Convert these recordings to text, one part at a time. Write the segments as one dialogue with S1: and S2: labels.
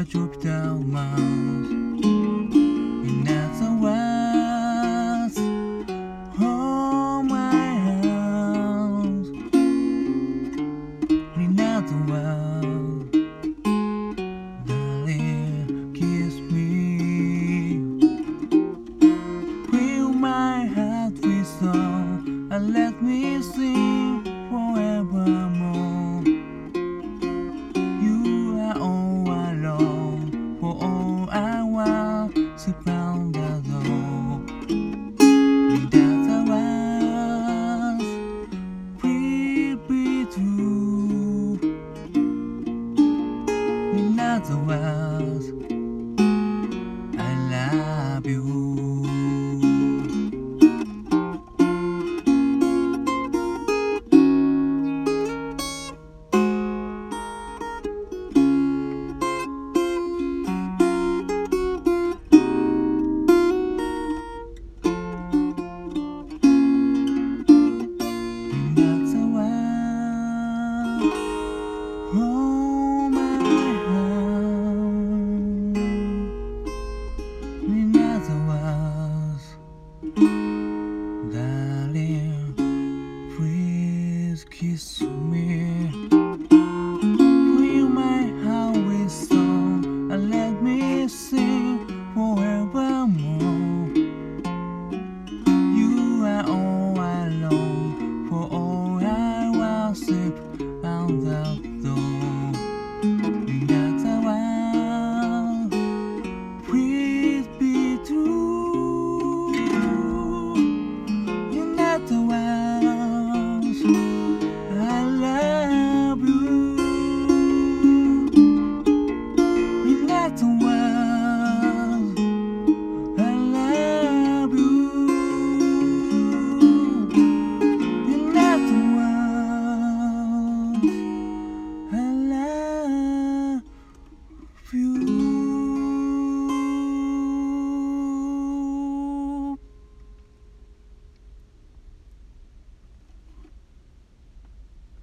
S1: a Júpiter mal. around.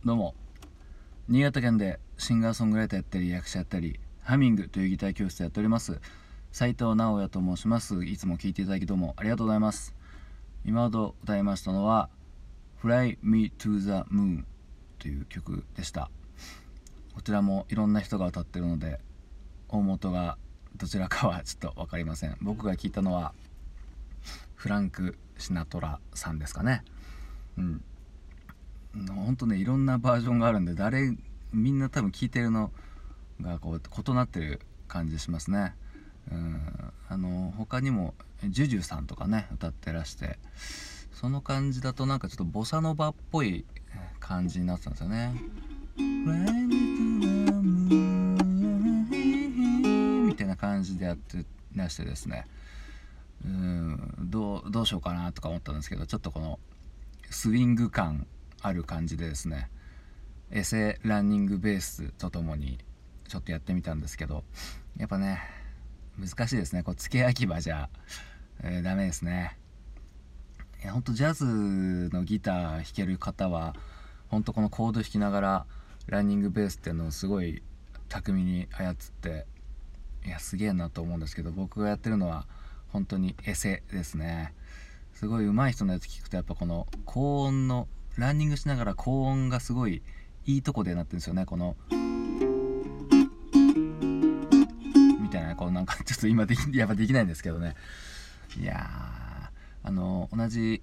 S2: どうも。新潟県でシンガーソングライターやったり役者やったりハミングというギター教室やっております。斉藤直也と申します。いつも聴いていただきどうもありがとうございます。今ほど歌いましたのは「Fly Me to the Moon」という曲でした。こちらもいろんな人が歌ってるので大元がどちらかはちょっと分かりません。僕が聞いたのはフランク・シナトラさんですかね。うん。ほんとねいろんなバージョンがあるんで誰みんな多分聴いてるのがこう異なってる感じしますね。うん。あの他にもジュジュさんとかね歌ってらしてその感じだとなんかちょっとボサノバっぽい感じになってたんですよね。みたいな感じでやってらしてですね。うん。どうどうしようかなとか思ったんですけどちょっとこのスイング感ある感じでですねエセランニングベースとともにちょっとやってみたんですけどやっぱね難しいですね。こう付け焼き場じゃ、えー、ダメですね。いやほんとジャズのギター弾ける方はほんとこのコード弾きながらランニングベースっていうのをすごい巧みに操っていやすげえなと思うんですけど僕がやってるのは本当にエセですね。すごい上手い人のやつ聞くとやっぱこの高音のランニングしながら高音がすごいいいとこでなってるんですよねこの。みたいなこうなんかちょっと今できやっぱできないんですけどね。いやあの同じ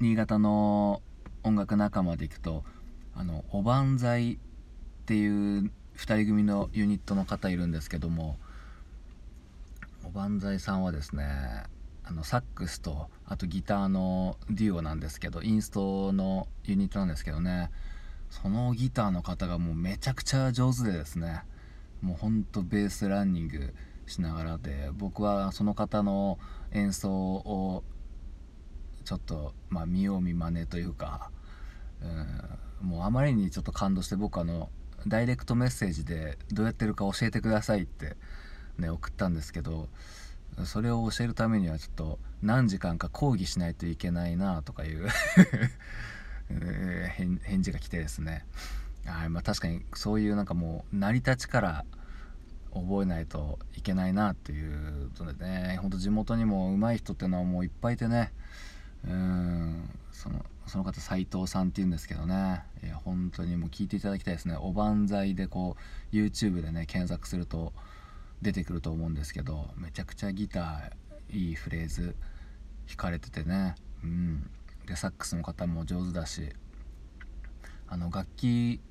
S2: 新潟の音楽仲間でいくとあのおばんざいっていう2人組のユニットの方いるんですけどもおばんざいさんはですねあのサックスとあとギターのデュオなんですけどインストのユニットなんですけどね。そのギターの方がもうめちゃくちゃ上手でですね。もうほんとベースランニングしながらで僕はその方の演奏をちょっとまあ見よう見まねというか、うん、もうあまりにちょっと感動して僕あのダイレクトメッセージでどうやってるか教えてくださいってね送ったんですけどそれを教えるためにはちょっと何時間か講義しないといけないなとかいう 返事が来てですね。あまあ確かにそういうなんかもう成り立ちから覚えないといけないなっていうことでね。ほんと地元にも上手い人っていうのはもういっぱいいてね。うんそのその方斉藤さんっていうんですけどね。いや本当にもう聞いていただきたいですね。おばんざいでこう YouTube でね検索すると出てくると思うんですけどめちゃくちゃギターいいフレーズ弾かれててね。うん。でサックスの方も上手だしあの楽器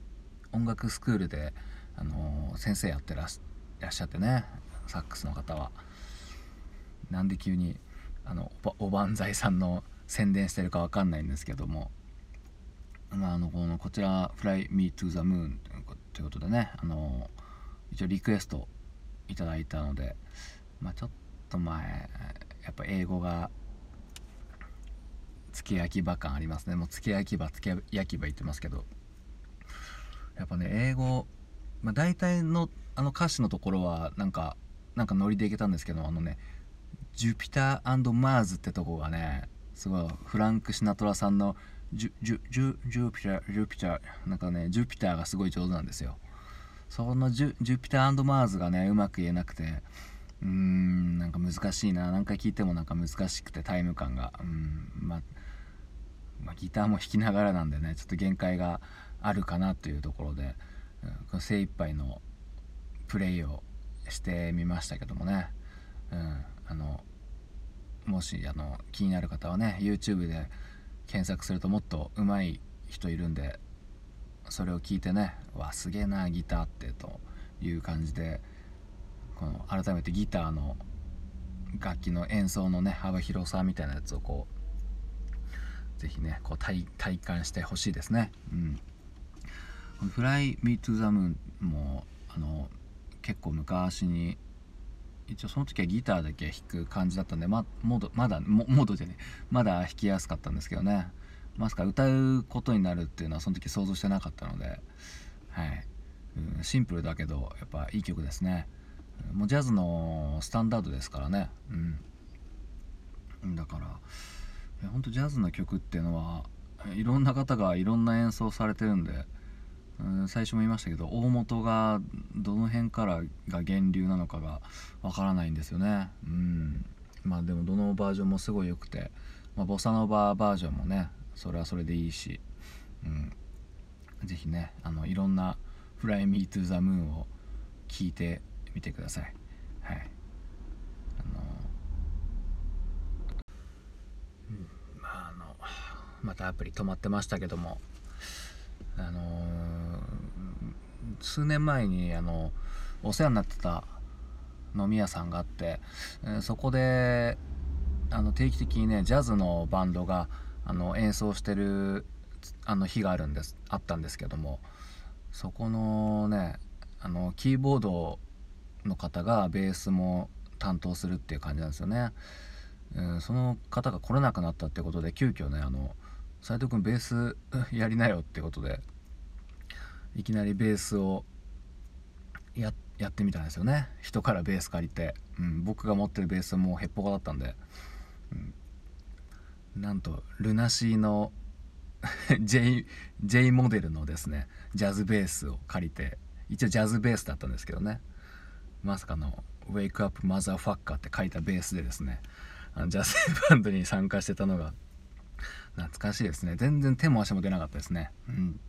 S2: 音楽スクールで、あの先生やってらっしゃってねサックスの方は。なんで急にあのおばんざいさんの宣伝してるか分かんないんですけども、まあ、あのこのこちら「Fly Me to the Moon」ということでねあの一応リクエストいただいたので、まあ、ちょっと前やっぱ英語がつけ焼き場感ありますね。もうつけ焼き場つけ焼き場言ってますけど。やっぱね英語、まあ、大体のあの歌詞のところはなんかなんかノリでいけたんですけどあのね「ジュピターマーズ」ってとこがねすごいフランク・シナトラさんのジュジュジュジュピタージュピターなんかねジュピターがすごい上手なんですよ。そのジュジュピターマーズがねうまく言えなくて。うーんなんか難しいな。何回聞いてもなんか難しくてタイム感が。うんま、まあ、ギターも弾きながらなんでねちょっと限界があるかなというところで、うん、精一杯のプレイをしてみましたけどもね、うん、あのもしあの気になる方はね YouTube で検索するともっと上手い人いるんでそれを聞いてねわすげえなギターってという感じでこの改めてギターの楽器の演奏のね幅広さみたいなやつをこう是非ねこう体体感してほしいですね。うん「Fly Me to the Moon も」あの結構昔に一応その時はギターだけ弾く感じだったんでまモードまだモードじゃねまだ弾きやすかったんですけどねまさか？歌うことになるっていうのはその時想像してなかったので。はい、うん、シンプルだけどやっぱいい曲ですね。もうジャズのスタンダードですからね。うん。だからほんとジャズの曲っていうのはいろんな方がいろんな演奏されてるんでうん最初も言いましたけど大元がどの辺からが源流なのかがわからないんですよね。うん。まあでもどのバージョンもすごい良くて、まあ、ボサノババージョンもねそれはそれでいいし、うん、ぜひねあのいろんな「Fly Me to the Moon」を聞いてみてください。はい。あのうん。まああのまたアプリ止まってましたけどもあの数年前にあのお世話になってた飲み屋さんがあって、えそこであの定期的にねジャズのバンドがあの演奏してるあの日があるんですあったんですけどもそこのねあのキーボードの方がベースも担当するっていう感じなんですよね、うん、その方が来れなくなったってことで急遽ねあの斉藤君ベースやりなよってことでいきなりベースをやってみたんですよね。人からベース借りて、うん、僕が持ってるベースもへっぽこだったんで、うん、なんとルナシーの J, J モデルのですねジャズベースを借りて一応ジャズベースだったんですけどね。まさかの「Wake Up Motherfucker」って書いたベースでですねジャズバンドに参加してたのが懐かしいですね。全然手も足も出なかったですね。うん。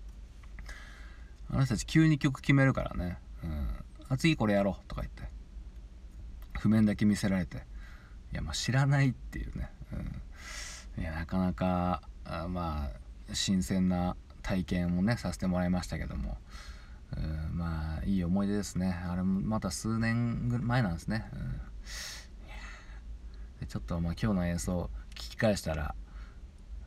S2: あの人たち急に曲決めるからね「うん、あ次これやろう」とか言って。譜面だけ見せられて。いやまあ知らないっていうね、うん、いやなかなかあまあ新鮮な体験をねさせてもらいましたけども、うん、まあいい思い出ですね。あれもまた数年ぐ前なんですね、うん、でちょっとまあ今日の演奏聞き返したら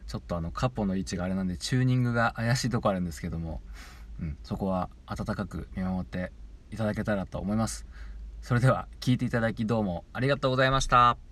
S2: ちょっとあのカポの位置があれなんでチューニングが怪しいとこあるんですけども、うん、そこは温かく見守っていただけたらと思います。それでは聞いていただきどうもありがとうございました。